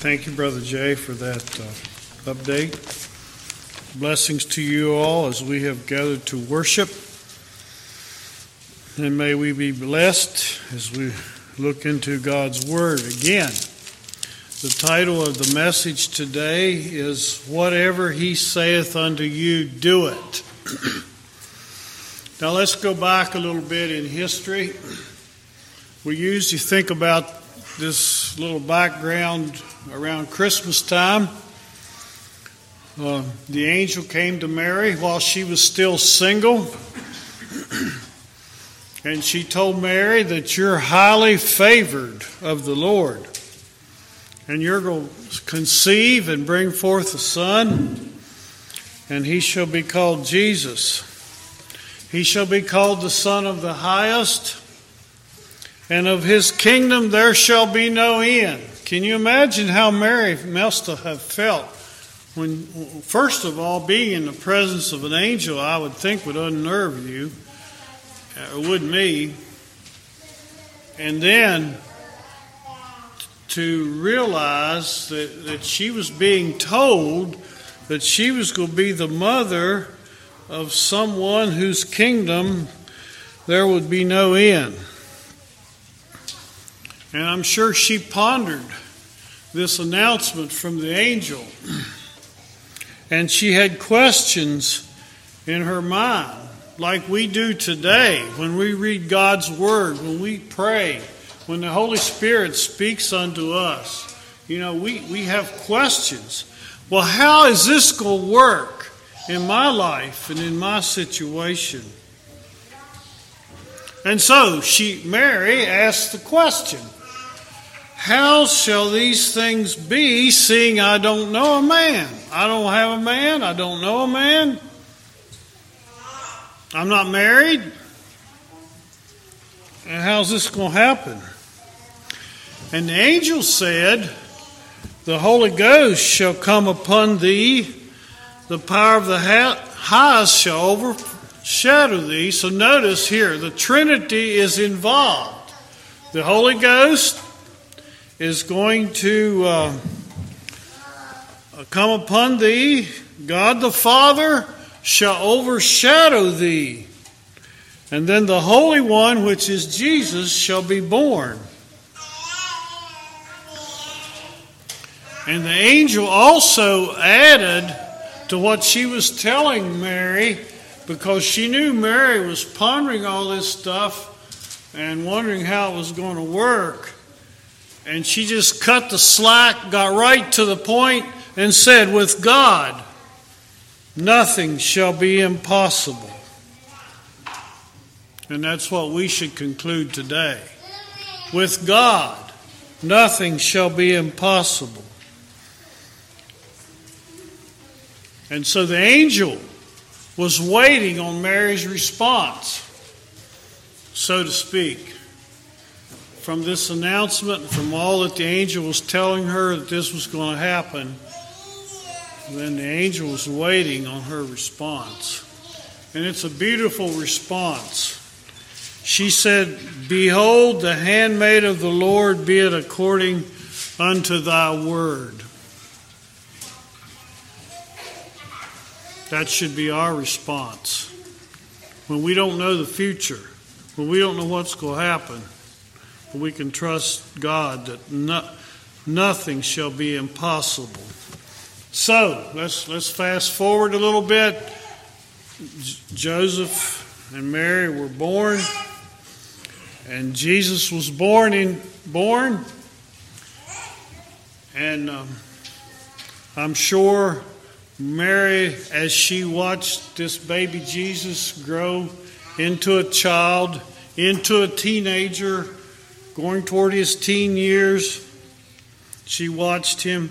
Thank you, Brother Jay, for that uh, update. Blessings to you all as we have gathered to worship. And may we be blessed as we look into God's Word again. The title of the message today is Whatever He Saith Unto You, Do It. now let's go back a little bit in history. We usually think about this little background around Christmas time. Uh, the angel came to Mary while she was still single. and she told Mary that you're highly favored of the Lord. And you're going to conceive and bring forth a son, and he shall be called Jesus. He shall be called the Son of the Highest and of his kingdom there shall be no end. Can you imagine how Mary must have felt when, first of all, being in the presence of an angel, I would think would unnerve you, uh, or would me, and then to realize that, that she was being told that she was going to be the mother of someone whose kingdom there would be no end. And I'm sure she pondered this announcement from the angel. And she had questions in her mind, like we do today when we read God's Word, when we pray, when the Holy Spirit speaks unto us. You know, we, we have questions. Well, how is this going to work in my life and in my situation? And so she, Mary, asked the question how shall these things be, seeing I don't know a man? I don't have a man. I don't know a man. I'm not married. And how's this going to happen? And the angel said, The Holy Ghost shall come upon thee, the power of the highest shall overshadow thee. So notice here, the Trinity is involved. The Holy Ghost, is going to uh, come upon thee. God the Father shall overshadow thee. And then the Holy One, which is Jesus, shall be born. And the angel also added to what she was telling Mary, because she knew Mary was pondering all this stuff and wondering how it was going to work. And she just cut the slack, got right to the point, and said, With God, nothing shall be impossible. And that's what we should conclude today. With God, nothing shall be impossible. And so the angel was waiting on Mary's response, so to speak from this announcement, from all that the angel was telling her that this was going to happen, then the angel was waiting on her response. And it's a beautiful response. She said, Behold, the handmaid of the Lord, be it according unto thy word. That should be our response. When we don't know the future, when we don't know what's going to happen, we can trust God that no, nothing shall be impossible. So let's let's fast forward a little bit. Joseph and Mary were born, and Jesus was born in born, and um, I'm sure Mary, as she watched this baby Jesus grow into a child, into a teenager Going toward his teen years, she watched him.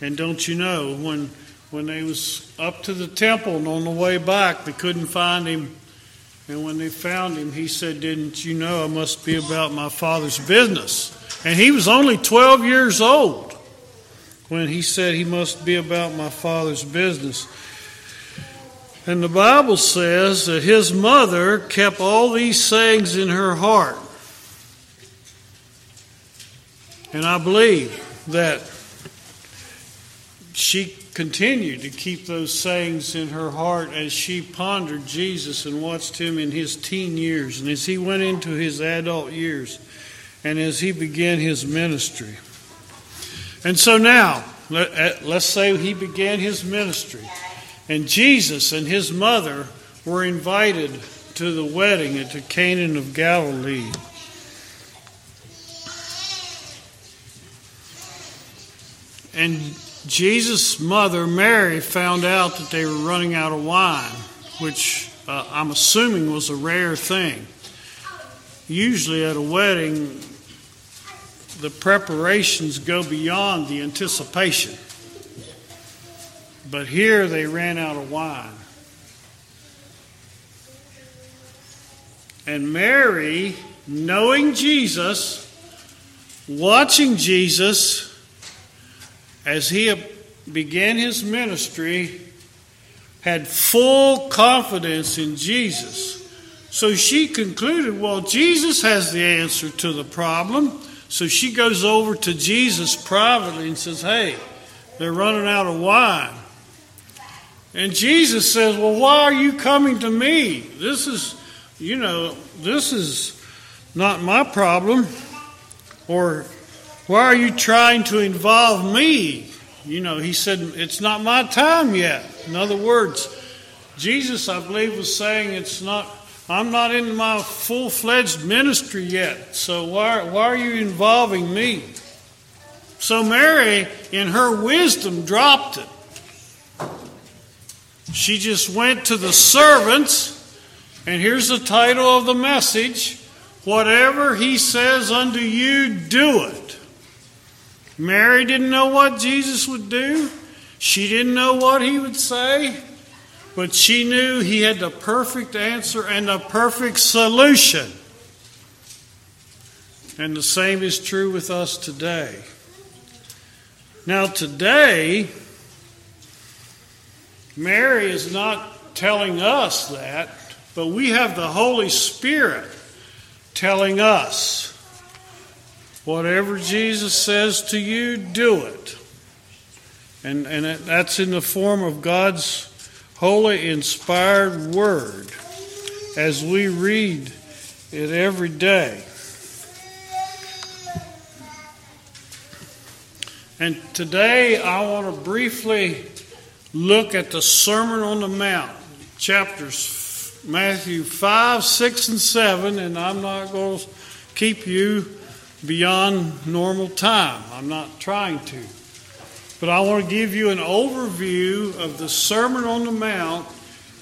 And don't you know, when, when they was up to the temple and on the way back, they couldn't find him. And when they found him, he said, Didn't you know I must be about my father's business? And he was only 12 years old when he said he must be about my father's business. And the Bible says that his mother kept all these sayings in her heart. And I believe that she continued to keep those sayings in her heart as she pondered Jesus and watched him in his teen years and as he went into his adult years and as he began his ministry. And so now, let, uh, us say he began his ministry, and Jesus and his mother were invited to the wedding at the Canaan of Galilee. And Jesus' mother, Mary, found out that they were running out of wine, which uh, I'm assuming was a rare thing. Usually at a wedding, the preparations go beyond the anticipation. But here they ran out of wine. And Mary, knowing Jesus, watching Jesus as he began his ministry, had full confidence in Jesus. So she concluded, well, Jesus has the answer to the problem. So she goes over to Jesus privately and says, Hey, they're running out of wine. And Jesus says, Well, why are you coming to me? This is, you know, this is not my problem. Or why are you trying to involve me? You know, he said, It's not my time yet. In other words, Jesus, I believe, was saying, It's not I'm not in my full fledged ministry yet, so why, why are you involving me? So Mary, in her wisdom, dropped it. She just went to the servants, and here's the title of the message Whatever he says unto you, do it. Mary didn't know what Jesus would do, she didn't know what he would say. But she knew he had the perfect answer and the perfect solution. And the same is true with us today. Now, today, Mary is not telling us that, but we have the Holy Spirit telling us whatever Jesus says to you, do it. And, and that's in the form of God's holy, inspired word as we read it every day. And today I want to briefly look at the Sermon on the Mount, chapters Matthew 5, 6, and 7, and I'm not going to keep you beyond normal time. I'm not trying to. But I want to give you an overview of the Sermon on the Mount,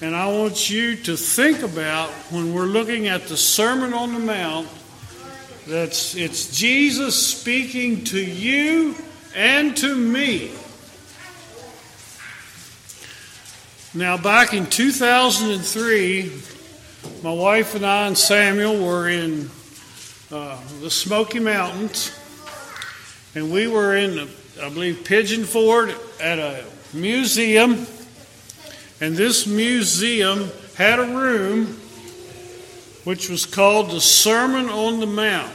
and I want you to think about when we're looking at the Sermon on the Mount, that's it's Jesus speaking to you and to me. Now, back in 2003, my wife and I and Samuel were in uh, the Smoky Mountains, and we were in I believe, Pigeon Forge at a museum. And this museum had a room which was called the Sermon on the Mount.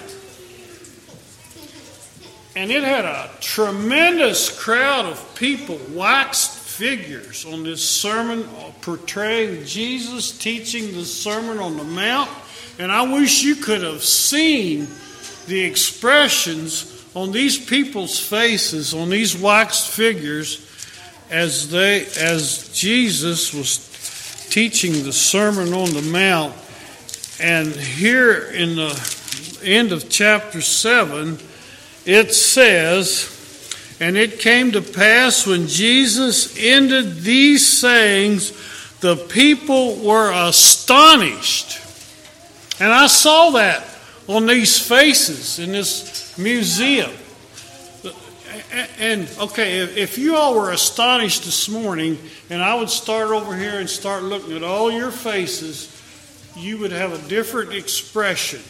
And it had a tremendous crowd of people, waxed figures on this sermon portraying Jesus teaching the Sermon on the Mount. And I wish you could have seen the expressions on these people's faces, on these waxed figures, as they as Jesus was teaching the Sermon on the Mount. And here in the end of chapter 7, it says, And it came to pass when Jesus ended these sayings, the people were astonished. And I saw that on these faces in this museum. And okay, if you all were astonished this morning, and I would start over here and start looking at all your faces, you would have a different expression.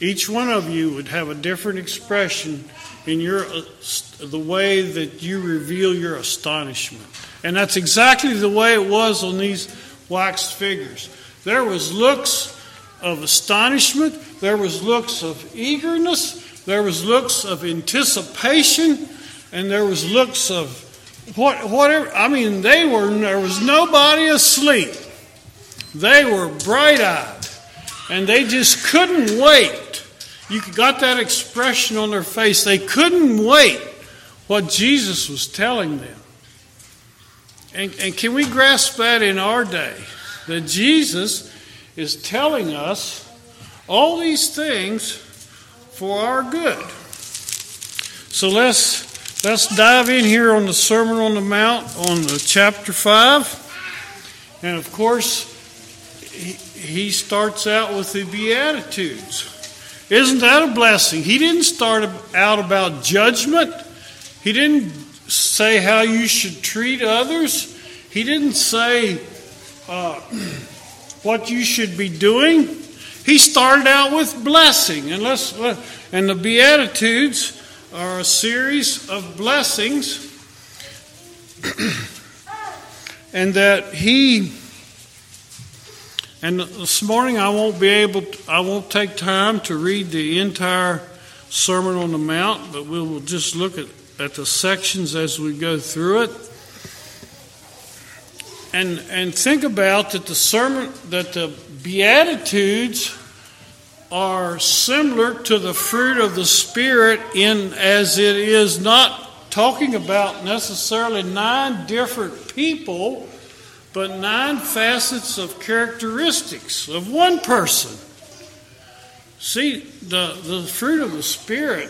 Each one of you would have a different expression in your uh, the way that you reveal your astonishment. And that's exactly the way it was on these waxed figures. There was looks of astonishment, there was looks of eagerness, there was looks of anticipation, and there was looks of what, whatever. I mean, they were there was nobody asleep. They were bright eyed, and they just couldn't wait. You got that expression on their face. They couldn't wait what Jesus was telling them. And, and can we grasp that in our day? That Jesus is telling us all these things for our good. So let's let's dive in here on the Sermon on the Mount on the chapter five, and of course he, he starts out with the Beatitudes. Isn't that a blessing? He didn't start out about judgment. He didn't say how you should treat others. He didn't say uh, what you should be doing. He started out with blessing, and let's and the Beatitudes are a series of blessings, and that he. And this morning I won't be able, to, I won't take time to read the entire Sermon on the Mount, but we will just look at, at the sections as we go through it and and think about that the sermon that the beatitudes are similar to the fruit of the spirit in as it is not talking about necessarily nine different people but nine facets of characteristics of one person. See the the fruit of the spirit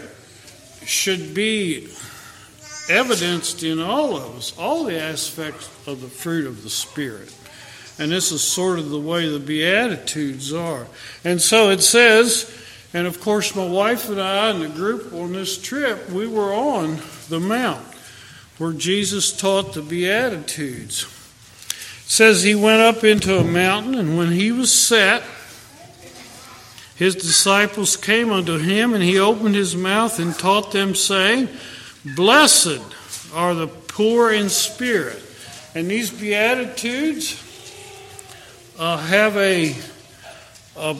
should be evidenced in all of us, all the aspects of the fruit of the Spirit. And this is sort of the way the Beatitudes are. And so it says, and of course, my wife and I and the group on this trip, we were on the Mount where Jesus taught the Beatitudes. It says he went up into a mountain, and when he was set, his disciples came unto him, and he opened his mouth and taught them, saying, Blessed are the poor in spirit. And these Beatitudes uh, have a, a,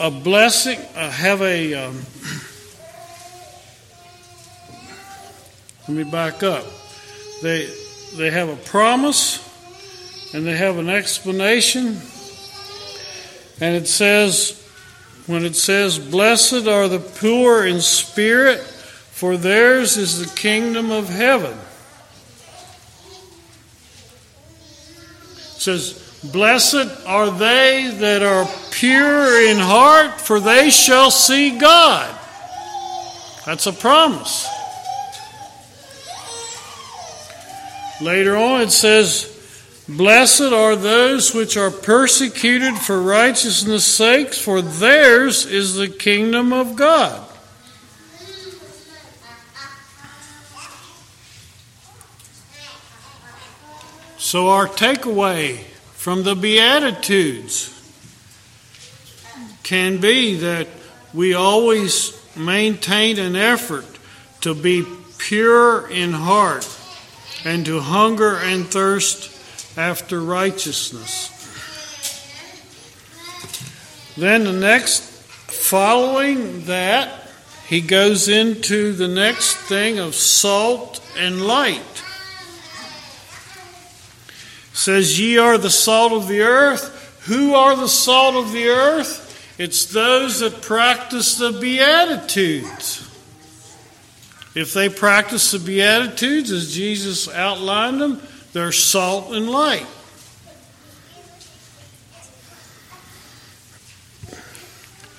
a blessing, uh, have a. Um, let me back up. They, they have a promise and they have an explanation. And it says, when it says, Blessed are the poor in spirit, for theirs is the kingdom of heaven. It says, Blessed are they that are pure in heart, for they shall see God. That's a promise. Later on, it says, Blessed are those which are persecuted for righteousness' sakes, for theirs is the kingdom of God. So, our takeaway from the Beatitudes can be that we always maintain an effort to be pure in heart and to hunger and thirst after righteousness. Then, the next, following that, he goes into the next thing of salt and light says, Ye are the salt of the earth. Who are the salt of the earth? It's those that practice the Beatitudes. If they practice the Beatitudes as Jesus outlined them, they're salt and light.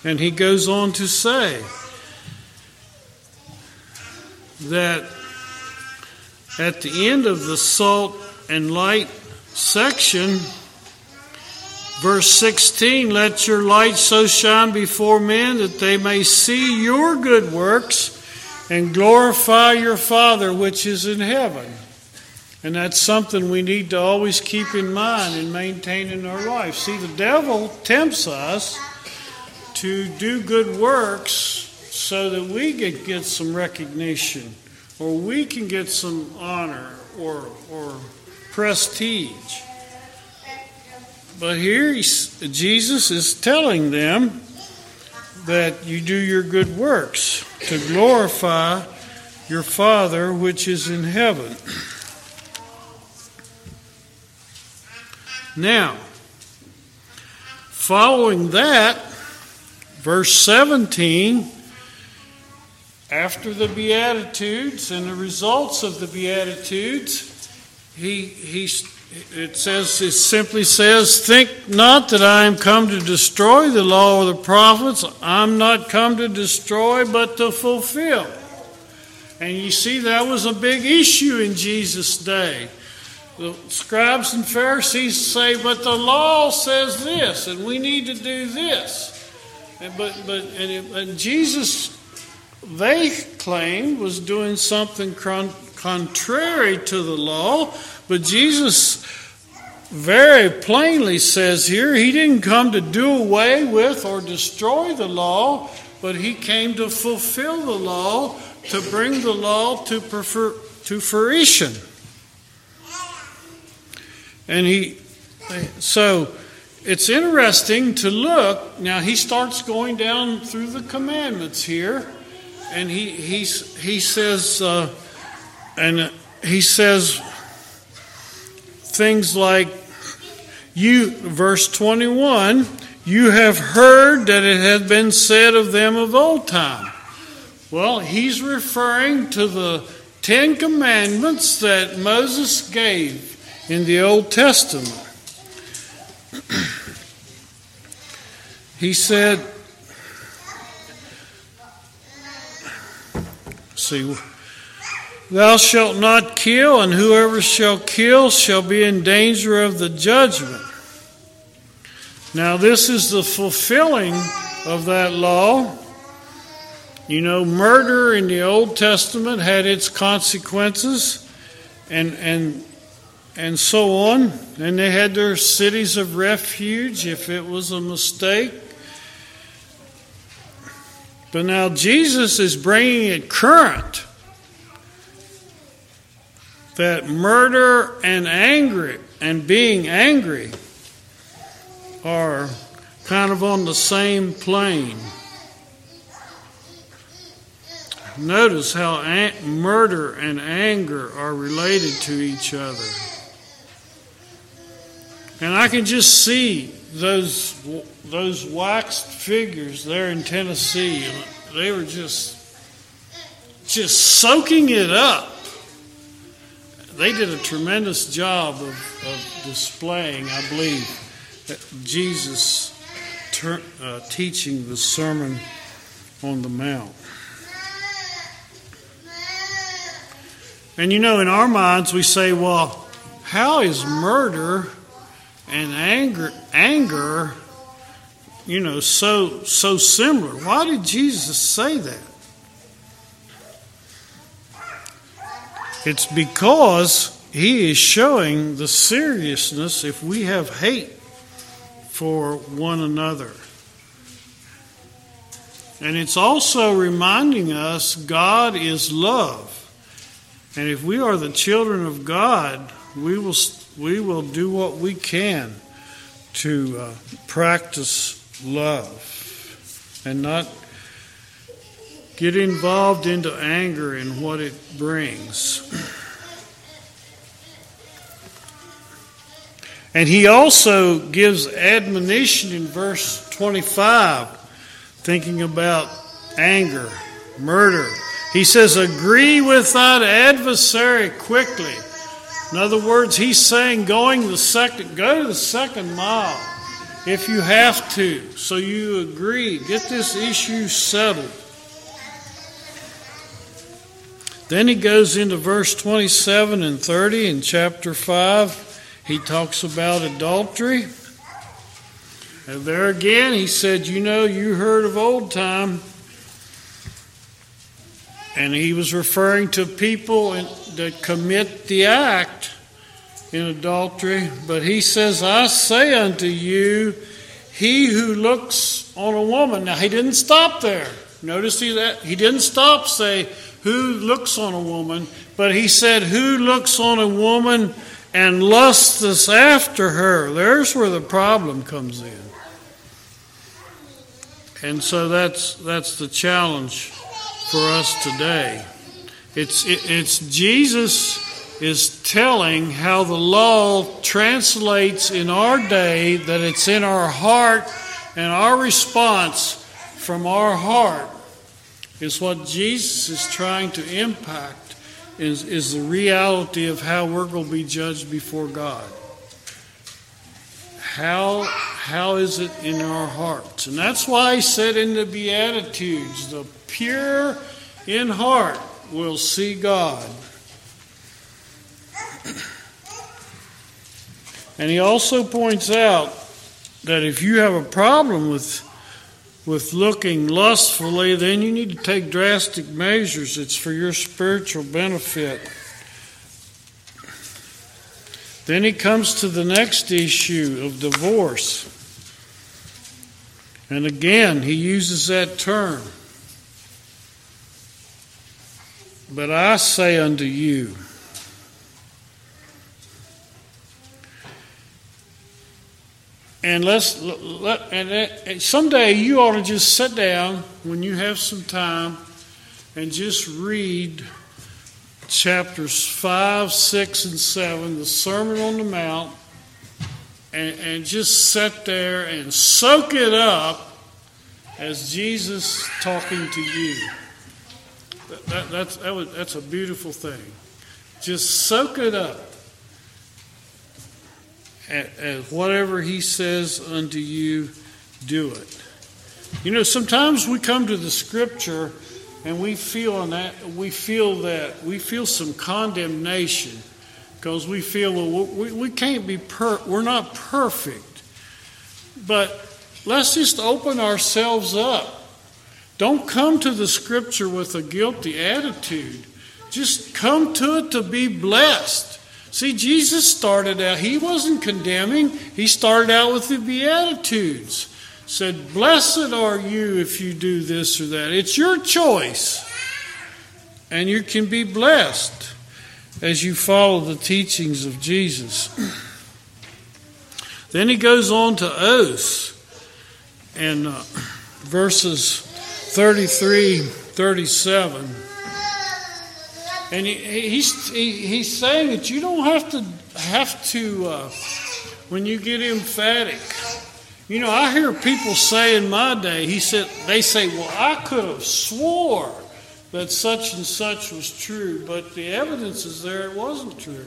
And he goes on to say that at the end of the salt and light section, verse 16 Let your light so shine before men that they may see your good works and glorify your Father which is in heaven. And that's something we need to always keep in mind in our life. See, the devil tempts us to do good works so that we can get some recognition or we can get some honor or, or prestige. But here Jesus is telling them that you do your good works to glorify your Father which is in heaven. Now, following that, verse 17, after the Beatitudes and the results of the Beatitudes, he, he, it says, it simply says, Think not that I am come to destroy the law or the prophets. I'm not come to destroy, but to fulfill. And you see, that was a big issue in Jesus' day. The scribes and Pharisees say, but the law says this, and we need to do this. And, but but and, and Jesus, they claimed, was doing something contrary to the law, but Jesus very plainly says here he didn't come to do away with or destroy the law, but he came to fulfill the law to bring the law to, prefer, to fruition. And he, so it's interesting to look. Now he starts going down through the commandments here, and he he's, he says, uh, and he says things like, "You," verse twenty-one. You have heard that it had been said of them of old time. Well, he's referring to the Ten Commandments that Moses gave in the Old Testament. he said, see, Thou shalt not kill, and whoever shall kill shall be in danger of the judgment. Now, this is the fulfilling of that law. You know, murder in the Old Testament had its consequences, and, and, and so on. And they had their cities of refuge if it was a mistake. But now Jesus is bringing it current that murder and angry and being angry are kind of on the same plane. Notice how murder and anger are related to each other. And I can just see those those waxed figures there in Tennessee. They were just just soaking it up. They did a tremendous job of, of displaying, I believe, Jesus ter- uh, teaching the Sermon on the Mount. And you know, in our minds, we say, well, how is murder and anger, anger, you know, so so similar? Why did Jesus say that? It's because he is showing the seriousness if we have hate for one another. And it's also reminding us God is love. And if we are the children of God, we will, we will do what we can to uh, practice love and not get involved into anger and what it brings. And he also gives admonition in verse 25, thinking about anger, murder, he says, agree with that adversary quickly. In other words, he's saying going the second, go to the second mile if you have to. So you agree, get this issue settled. Then he goes into verse 27 and 30 in chapter 5. He talks about adultery. And there again, he said, You know, you heard of old time and he was referring to people that commit the act in adultery. But he says, I say unto you, he who looks on a woman. Now, he didn't stop there. Notice he, that he didn't stop, say, who looks on a woman, but he said, who looks on a woman and lusts after her. There's where the problem comes in. And so that's that's the challenge for us today. It's it, it's Jesus is telling how the law translates in our day that it's in our heart and our response from our heart is what Jesus is trying to impact is, is the reality of how we're going to be judged before God. How, how is it in our hearts? And that's why he said in the Beatitudes, the pure in heart will see God. And he also points out that if you have a problem with with looking lustfully, then you need to take drastic measures. It's for your spiritual benefit. Then he comes to the next issue of divorce. And again, he uses that term. But I say unto you, and let's let, and someday you ought to just sit down when you have some time and just read chapters 5 6 and 7 the sermon on the mount and, and just sit there and soak it up as jesus talking to you. That, that, that's, that was, that's a beautiful thing. Just soak it up as whatever he says unto you, do it. You know, sometimes we come to the scripture and we feel that we feel that we feel some condemnation because we feel well we, we can't be per we're not perfect. But let's just open ourselves up. Don't come to the scripture with a guilty attitude. Just come to it to be blessed. See, Jesus started out, he wasn't condemning, he started out with the Beatitudes. Said, Blessed are you if you do this or that. It's your choice. And you can be blessed as you follow the teachings of Jesus. then he goes on to oaths and uh, verses 33 37. And he, he's, he, he's saying that you don't have to have to uh, when you get emphatic. You know, I hear people say in my day, he said, they say, well, I could have swore that such and such was true, but the evidence is there it wasn't true.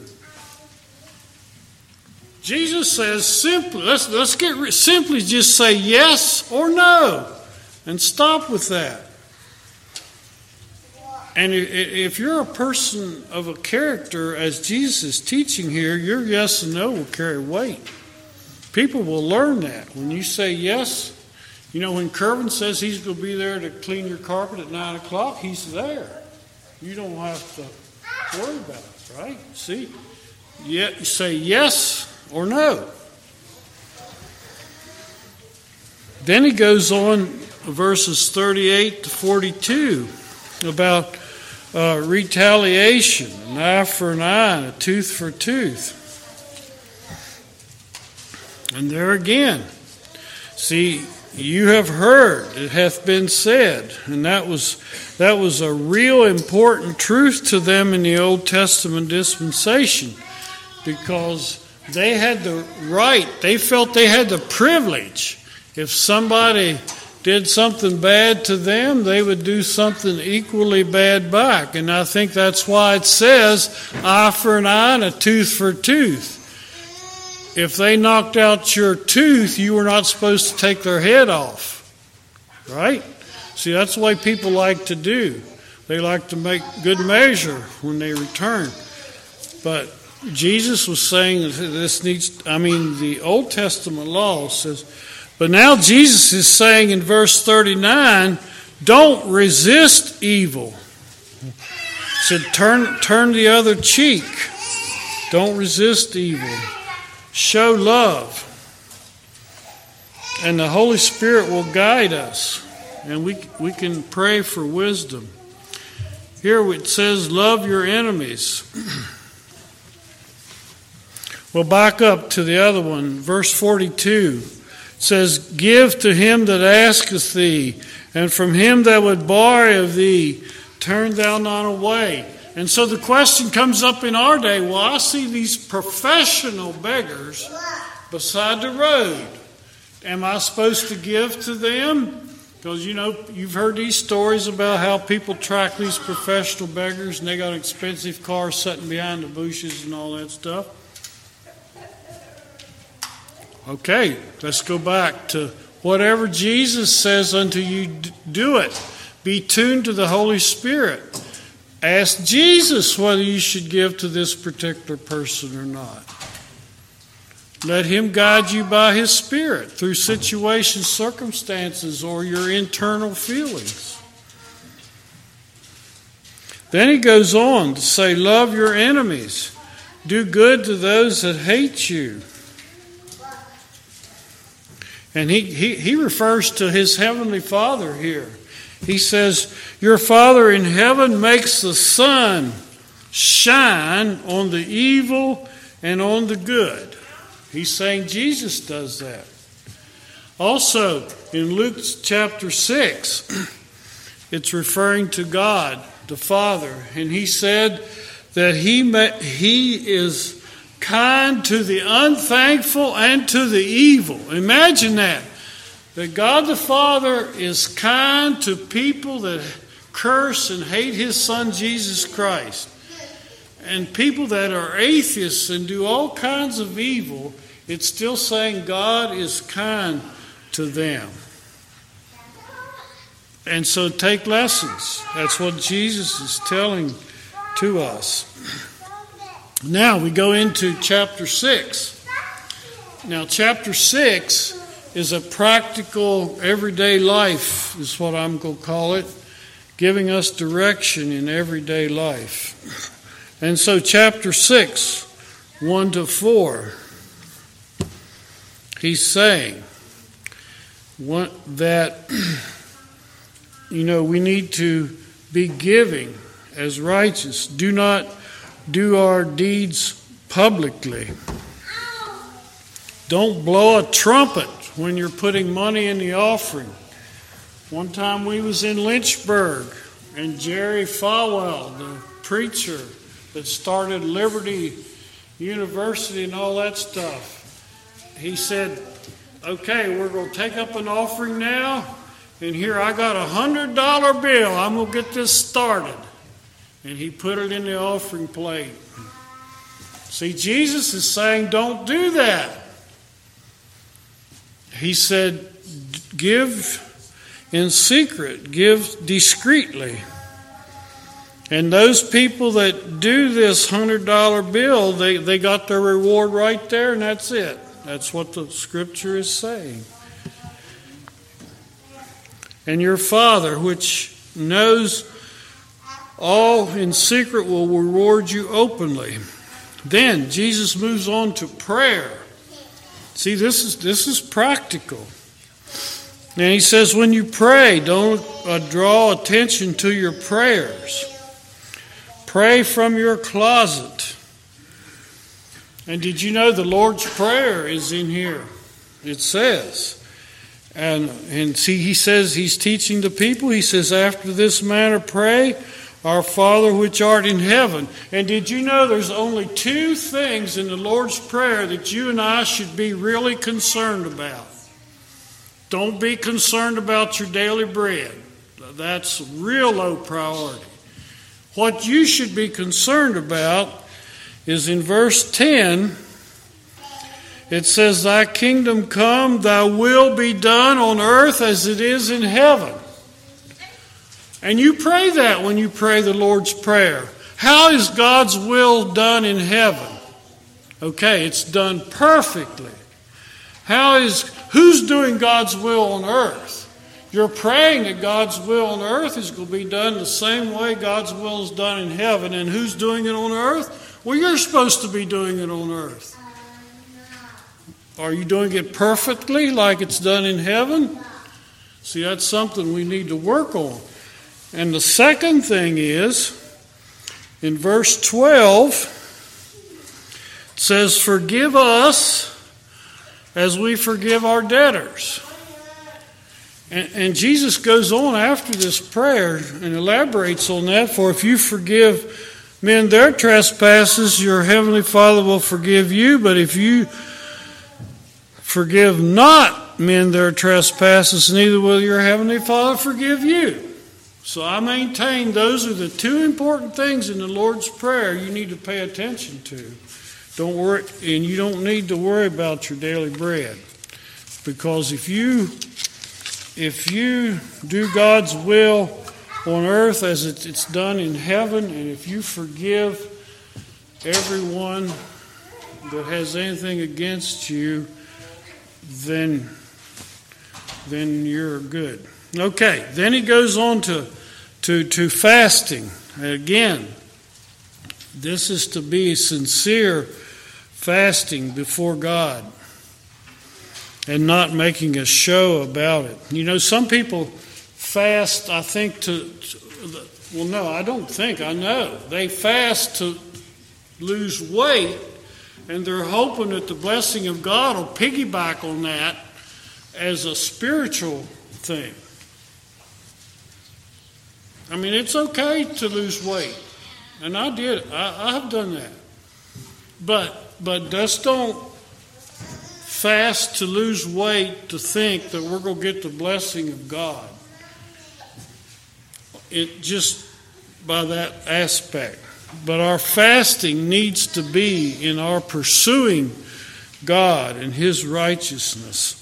Jesus says simply, let's, let's get simply just say yes or no and stop with that. And if you're a person of a character, as Jesus is teaching here, your yes and no will carry weight. People will learn that. When you say yes, you know, when Kervin says he's going to be there to clean your carpet at 9 o'clock, he's there. You don't have to worry about it, right? See? Yeah, you say yes or no. Then he goes on, verses 38 to 42, about uh, retaliation, an eye for an eye, a tooth for tooth. And there again, see, you have heard it hath been said, and that was that was a real important truth to them in the Old Testament dispensation, because they had the right, they felt they had the privilege. If somebody did something bad to them, they would do something equally bad back. And I think that's why it says eye for an eye and a tooth for a tooth. If they knocked out your tooth, you were not supposed to take their head off. Right? See, that's the way people like to do. They like to make good measure when they return. But Jesus was saying this needs, I mean, the Old Testament law says, but now Jesus is saying in verse 39 don't resist evil. Said, turn, turn the other cheek. Don't resist evil. Show love. And the Holy Spirit will guide us. And we, we can pray for wisdom. Here it says, Love your enemies. we'll back up to the other one, verse 42. Says, Give to him that asketh thee, and from him that would borrow of thee, turn thou not away. And so the question comes up in our day well, I see these professional beggars beside the road. Am I supposed to give to them? Because you know, you've heard these stories about how people track these professional beggars and they got expensive cars sitting behind the bushes and all that stuff. Okay, let's go back to whatever Jesus says unto you, do it. Be tuned to the Holy Spirit. Ask Jesus whether you should give to this particular person or not. Let Him guide you by His Spirit through situations, circumstances, or your internal feelings. Then he goes on to say, Love your enemies, do good to those that hate you. And he, he, he refers to his heavenly Father here. He says, Your Father in heaven makes the sun shine on the evil and on the good. He's saying Jesus does that. Also, in Luke chapter 6, it's referring to God, the Father, and he said that he, he is kind to the unthankful and to the evil. Imagine that. That God the Father is kind to people that curse and hate His Son Jesus Christ. And people that are atheists and do all kinds of evil, it's still saying God is kind to them. And so take lessons. That's what Jesus is telling to us. Now we go into chapter 6. Now, chapter 6 is a practical, everyday life, is what I'm going to call it, giving us direction in everyday life. And so, chapter 6, 1 to 4, he's saying that, you know, we need to be giving as righteous. Do not do our deeds publicly. Don't blow a trumpet when you're putting money in the offering. One time we was in Lynchburg, and Jerry Falwell, the preacher that started Liberty University and all that stuff, he said, "Okay, we're going to take up an offering now, and here I got a hundred dollar bill. I'm to get this started." And he put it in the offering plate. See, Jesus is saying, "Don't do that." He said, Give in secret, give discreetly. And those people that do this $100 bill, they, they got their reward right there, and that's it. That's what the scripture is saying. And your Father, which knows all in secret, will reward you openly. Then Jesus moves on to prayer. See, this is, this is practical. And he says, when you pray, don't uh, draw attention to your prayers. Pray from your closet. And did you know the Lord's Prayer is in here? It says. And, and see, he says he's teaching the people. He says, after this manner, pray. Our Father which art in heaven. And did you know there's only two things in the Lord's Prayer that you and I should be really concerned about? Don't be concerned about your daily bread. That's real low priority. What you should be concerned about is in verse 10. It says, Thy kingdom come, thy will be done on earth as it is in heaven. And you pray that when you pray the Lord's Prayer. How is God's will done in heaven? Okay, it's done perfectly. How is who's doing God's will on earth? You're praying that God's will on earth is going to be done the same way God's will is done in heaven. And who's doing it on earth? Well, you're supposed to be doing it on earth. Are you doing it perfectly like it's done in heaven? See, that's something we need to work on. And the second thing is, in verse 12, it says, Forgive us as we forgive our debtors. And, and, Jesus goes on after this prayer and elaborates on that. For if you forgive men their trespasses, your heavenly Father will forgive you. But if you forgive not men their trespasses, neither will your heavenly Father forgive you. So I maintain those are the two important things in the Lord's Prayer you need to pay attention to. Don't worry, and you don't need to worry about your daily bread. Because if you if you do God's will on earth as it's done in heaven, and if you forgive everyone that has anything against you, then then you're good. Okay, then he goes on to to to fasting. Again, this is to be sincere fasting before God and not making a show about it. You know, some people fast, I think, to, to well, no, I don't think, I know. They fast to lose weight, and they're hoping that the blessing of God will piggyback on that as a spiritual thing. I mean, it's okay to lose weight, and I did. I, I've done that, but but just don't fast to lose weight to think that we're going to get the blessing of God. It just by that aspect. But our fasting needs to be in our pursuing God and His righteousness.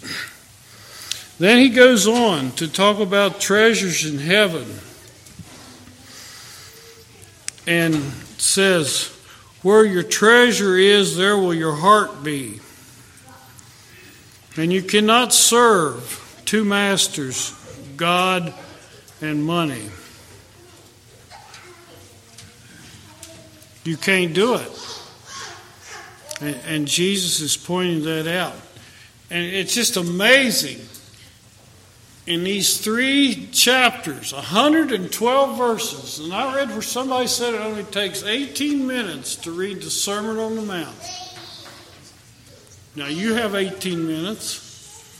Then he goes on to talk about treasures in heaven and says, Where your treasure is, there will your heart be. And you cannot serve two masters, God and money. You can't do it. And, Jesus is pointing that out. And it's just amazing. In these three chapters, 112 verses, and I read where somebody said it only takes 18 minutes to read the Sermon on the Mount. Now, you have 18 minutes.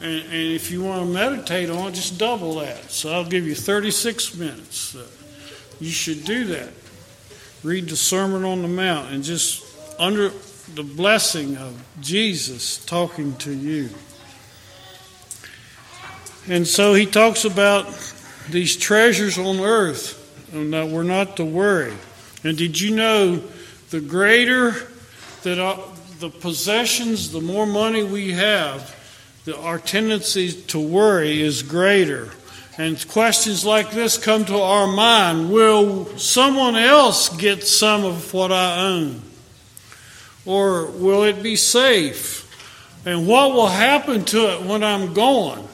And, and, if you want to meditate on it, just double that. So I'll give you 36 minutes. You should do that. Read the Sermon on the Mount and just under the blessing of Jesus talking to you. And so he talks about these treasures on earth and that we're not to worry. And did you know the greater that uh, the possessions, the more money we have, the, our tendency to worry is greater. And questions like this come to our mind Will someone else get some of what I own? Or will it be safe? And what will happen to it when I'm gone?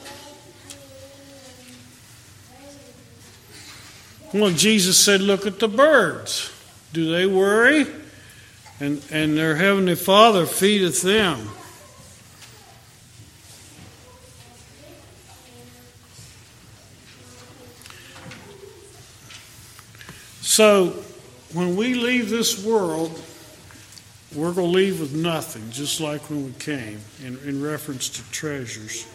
Well, Jesus said, Look at the birds. Do they worry? and, and their heavenly Father feedeth them. So, when we leave this world, we're going to leave with nothing, just like when we came, in, in reference to treasures.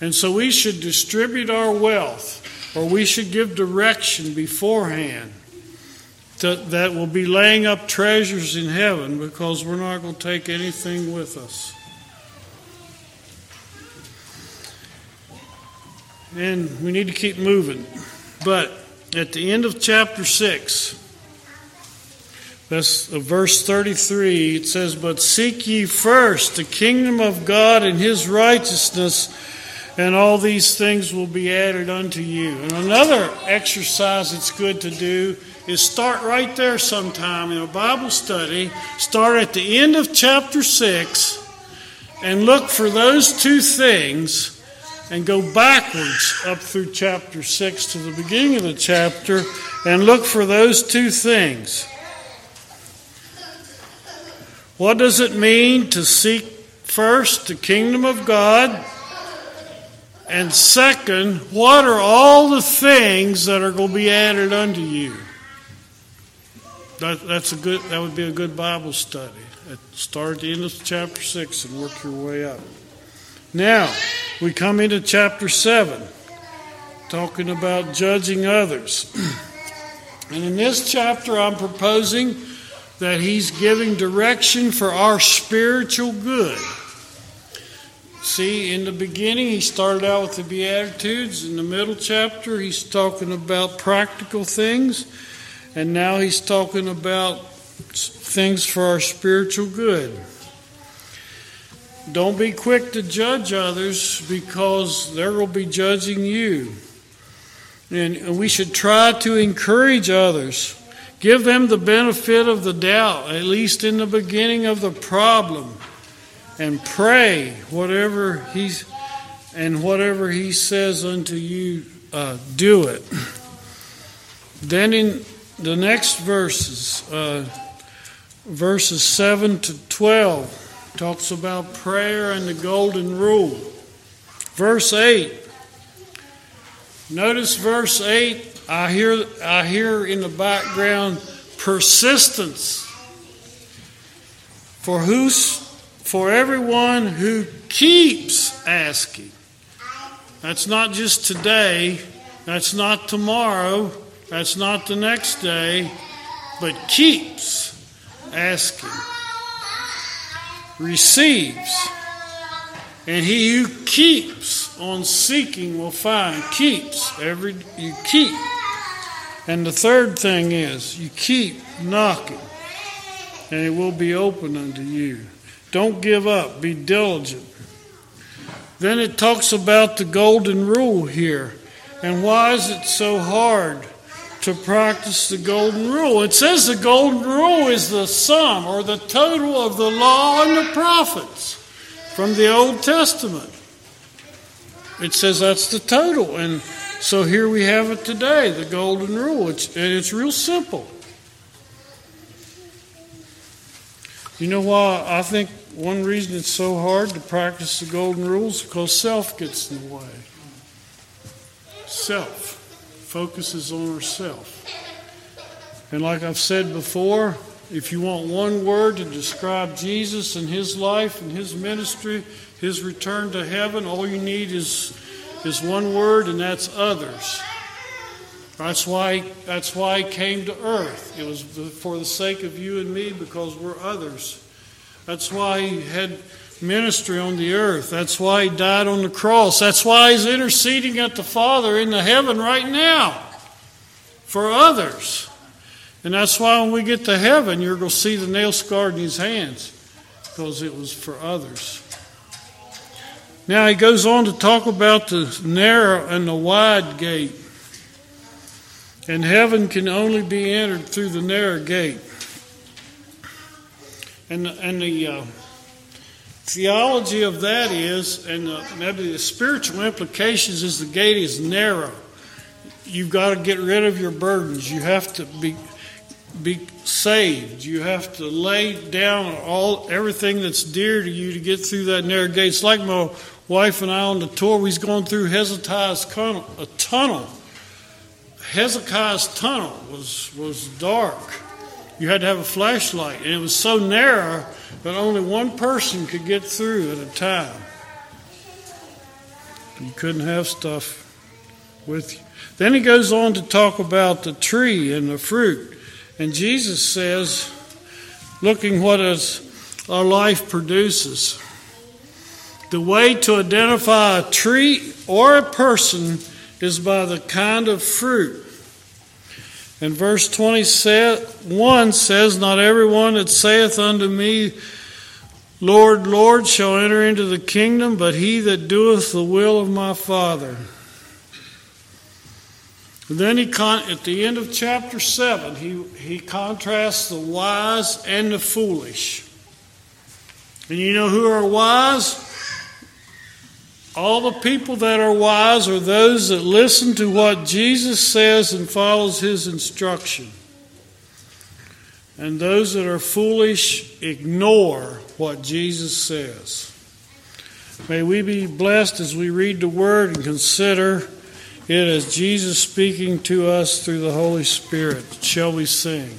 And so we should distribute our wealth, or we should give direction beforehand that, that will be laying up treasures in heaven because we're not going to take anything with us. And we need to keep moving. But at the end of chapter 6, that's uh, verse 33, it says, But seek ye first the kingdom of God and his righteousness, and all these things will be added unto you. And another exercise that's good to do is start right there sometime in a Bible study. Start at the end of chapter 6 and look for those two things and go backwards up through chapter 6 to the beginning of the chapter and look for those two things. What does it mean to seek first the kingdom of God? And second, what are all the things that are going to be added unto you? that, that's a good. That would be a good Bible study. Start at the end of chapter six and work your way up. Now we come into chapter seven, talking about judging others. and in this chapter, I'm proposing that he's giving direction for our spiritual good. See, in the beginning, he started out with the Beatitudes. In the middle chapter, he's talking about practical things. And now he's talking about things for our spiritual good. Don't be quick to judge others because they will be judging you. And we should try to encourage others. Give them the benefit of the doubt, at least in the beginning of the problem and pray whatever he's and whatever he says unto you uh, do it. Then in the next verses uh, verses 7 to 12 talks about prayer and the golden rule. Verse 8 notice verse 8 i hear i hear in the background persistence. For whose for everyone who keeps asking. That's not just today, that's not tomorrow, that's not the next day, but keeps asking. Receives. And he who keeps on seeking will find. Keeps. Every you keep. And the third thing is you keep knocking, and it will be open unto you. Don't give up, be diligent. Then it talks about the golden rule here. And why is it so hard to practice the golden rule? It says the golden rule is the sum or the total of the law and the prophets from the Old Testament. It says that's the total. And so here we have it today, the golden rule. It's, and it's real simple. You know why I think one reason it's so hard to practice the golden rules because self gets in the way. Self focuses on ourself. And like I've said before, if you want one word to describe Jesus and his life and his ministry, his return to heaven, all you need is is one word and that's others. That's why, that's why he came to earth. It was for the sake of you and me because we're others. That's why he had ministry on the earth. That's why he died on the cross. That's why he's interceding at the Father in the heaven right now for others. And that's why when we get to heaven, you're going to see the nail scarred in his hands because it was for others. Now he goes on to talk about the narrow and the wide gate. And heaven can only be entered through the narrow gate. And, and the uh, theology of that is, and the, maybe the spiritual implications is the gate is narrow. You've got to get rid of your burdens. You have to be be saved. You have to lay down all everything that's dear to you to get through that narrow gate. It's like my wife and I on the tour. We's going through Hezekiah's tunnel. A tunnel Hezekiah's tunnel was, was dark. You had to have a flashlight, and it was so narrow that only one person could get through at a time. You couldn't have stuff with you. Then he goes on to talk about the tree and the fruit. And Jesus says, looking what is our life produces. The way to identify a tree or a person is by the kind of fruit. And verse 21 says, Not everyone that saith unto me, Lord, Lord, shall enter into the kingdom, but he that doeth the will of my Father. And then he con- at the end of chapter 7, he, he contrasts the wise and the foolish. And you know who are wise? All the people that are wise are those that listen to what Jesus says and follows his instruction. And those that are foolish ignore what Jesus says. May we be blessed as we read the word and consider it as Jesus speaking to us through the Holy Spirit. Shall we sing?